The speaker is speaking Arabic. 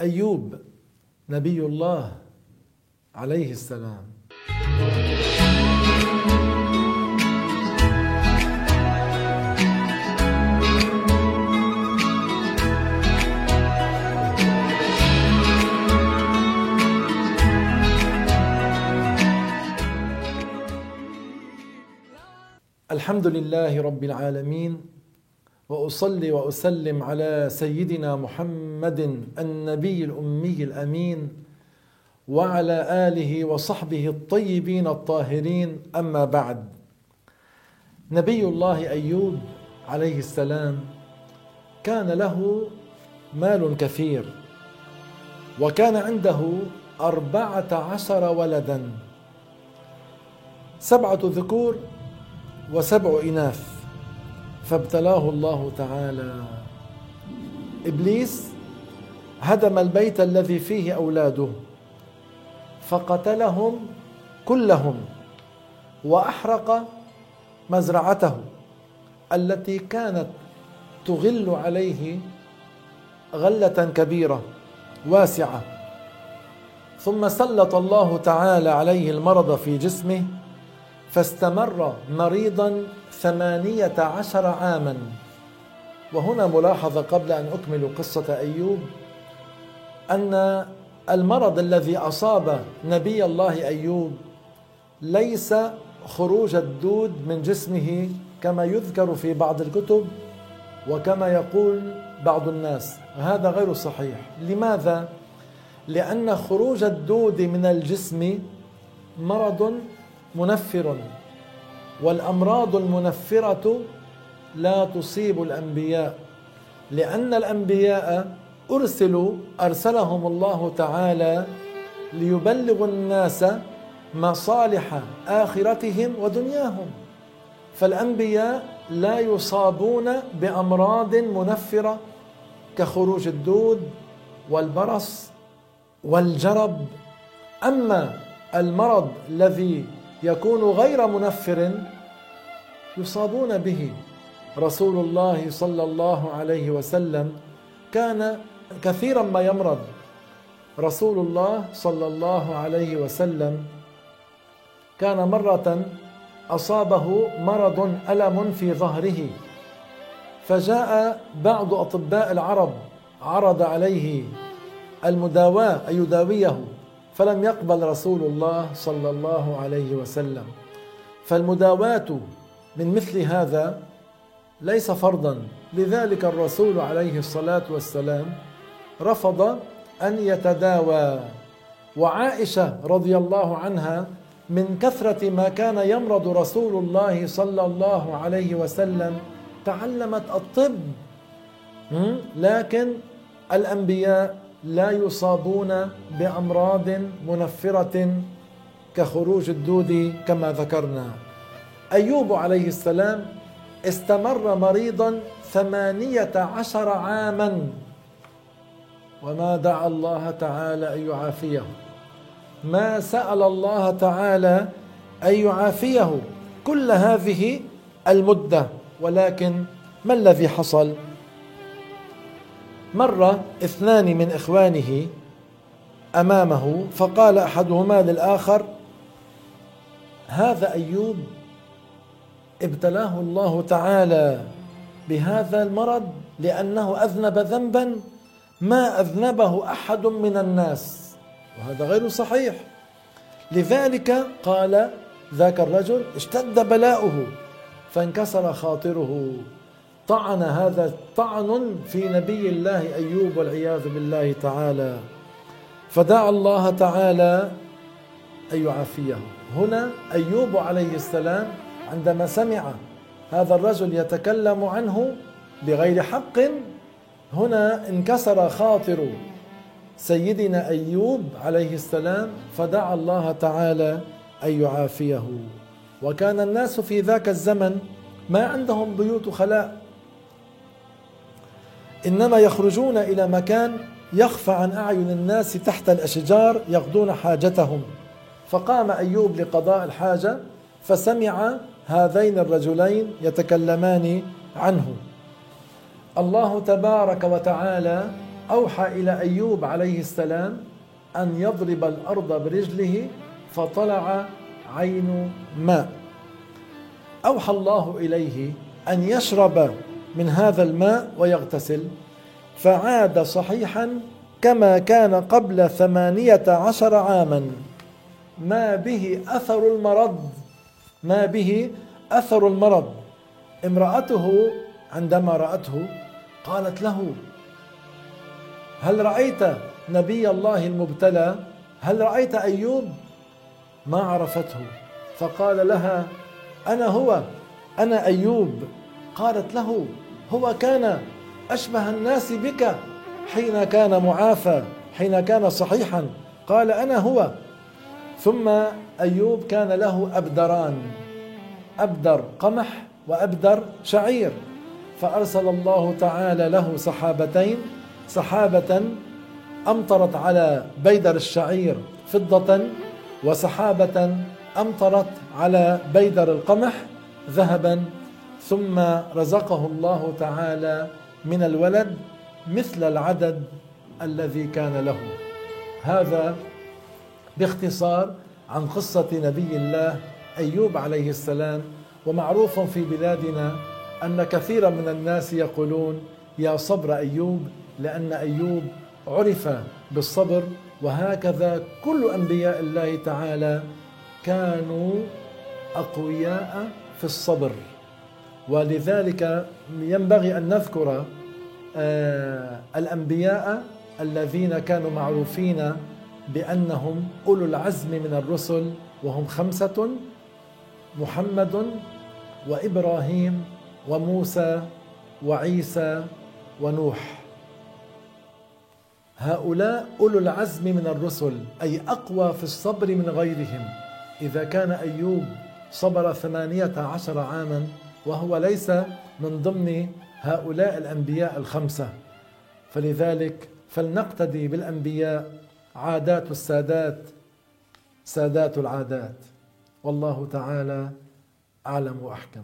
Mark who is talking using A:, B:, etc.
A: أيوب نبي الله عليه السلام. الحمد لله رب العالمين وأصلي وأسلم على سيدنا محمد النبي الأمي الأمين وعلى آله وصحبه الطيبين الطاهرين. أما بعد نبي الله أيوب عليه السلام كان له مال كثير وكان عنده أربعة عشر ولدا سبعة ذكور وسبع إناث. فابتلاه الله تعالى. إبليس هدم البيت الذي فيه أولاده فقتلهم كلهم وأحرق مزرعته التي كانت تغل عليه غلة كبيرة واسعة. ثم سلط الله تعالى عليه المرض في جسمه فاستمر مريضا ثمانية عشر عاما. وهنا ملاحظة قبل أن أكمل قصة أيوب أن المرض الذي أصاب نبي الله أيوب ليس خروج الدود من جسمه كما يذكر في بعض الكتب وكما يقول بعض الناس. هذا غير صحيح. لماذا؟ لأن خروج الدود من الجسم مرض منفر. والأمراض المنفرة لا تصيب الأنبياء لأن الأنبياء أرسلوا أرسلهم الله تعالى ليبلغوا الناس مصالح آخرتهم ودنياهم. فالأنبياء لا يصابون بأمراض منفرة كخروج الدود والبرص والجرب. أما المرض الذي يكون غير منفر يصابون به. رسول الله صلى الله عليه وسلم كان كثيرا ما يمرض. رسول الله صلى الله عليه وسلم كان مرة أصابه مرض ألم في ظهره فجاء بعض أطباء العرب عرض عليه المداواة أن يداويه فلم يقبل رسول الله صلى الله عليه وسلم. فالمداواة من مثل هذا ليس فرضا. لذلك الرسول عليه الصلاة والسلام رفض أن يتداوى. وعائشة رضي الله عنها من كثرة ما كان يمرض رسول الله صلى الله عليه وسلم تعلمت الطب. لكن الأنبياء لا يصابون بأمراض منفرة كخروج الدود كما ذكرنا. أيوب عليه السلام استمر مريضا ثمانية عشر عاما. وما دعا الله تعالى أن يعافيه. ما سأل الله تعالى أن يعافيه. كل هذه المدة. ولكن ما الذي حصل؟ مر اثنان من إخوانه أمامه فقال أحدهما للآخر هذا أيوب ابتلاه الله تعالى بهذا المرض لأنه أذنب ذنبا ما أذنبه أحد من الناس. وهذا غير صحيح. لذلك قال ذاك الرجل اشتد بلاؤه فانكسر خاطره. طعن هذا طعن في نبي الله أيوب والعياذ بالله تعالى. فدعا الله تعالى أن يعافيه. هنا أيوب عليه السلام عندما سمع هذا الرجل يتكلم عنه بغير حق هنا انكسر خاطر سيدنا أيوب عليه السلام فدعا الله تعالى أن يعافيه. وكان الناس في ذاك الزمن ما عندهم بيوت خلاء. إنما يخرجون إلى مكان يخفى عن أعين الناس تحت الأشجار يقضون حاجتهم. فقام أيوب لقضاء الحاجة فسمع هذين الرجلين يتكلمان عنه. الله تبارك وتعالى أوحى إلى أيوب عليه السلام أن يضرب الأرض برجله فطلع عين ماء. أوحى الله إليه أن يشرب من هذا الماء ويغتسل. فعاد صحيحا كما كان قبل ثمانية عشر عاما. ما به أثر المرض. ما به أثر المرض. امرأته عندما رأته قالت له هل رأيت نبي الله المبتلى؟ هل رأيت أيوب؟ ما عرفته. فقال لها أنا هو أنا أيوب. قالت له هو كان أشبه الناس بك حين كان معافى حين كان صحيحا. قال أنا هو. ثم أيوب كان له أبدران. أبدر قمح وأبدر شعير. فأرسل الله تعالى له سحابتين سحابة أمطرت على بيدر الشعير فضة وسحابة أمطرت على بيدر القمح ذهبا ثم رزقه الله تعالى من الولد مثل العدد الذي كان له. هذا باختصار عن قصة نبي الله أيوب عليه السلام ومعروف في بلادنا أن كثيرا من الناس يقولون يا صبر أيوب لأن أيوب عرف بالصبر وهكذا كل أنبياء الله تعالى كانوا أقوياء في الصبر. ولذلك ينبغي أن نذكر آه، الأنبياء الذين كانوا معروفين بأنهم أولو العزم من الرسل وهم خمسة محمد وإبراهيم وموسى وعيسى ونوح. هؤلاء أولو العزم من الرسل أي أقوى في الصبر من غيرهم. إذا كان أيوب صبر ثمانية عشر عاما وهو ليس من ضمن هؤلاء الأنبياء الخمسة. فلذلك فلنقتدي بالأنبياء عادات السادات سادات العادات. والله تعالى أعلم وأحكم.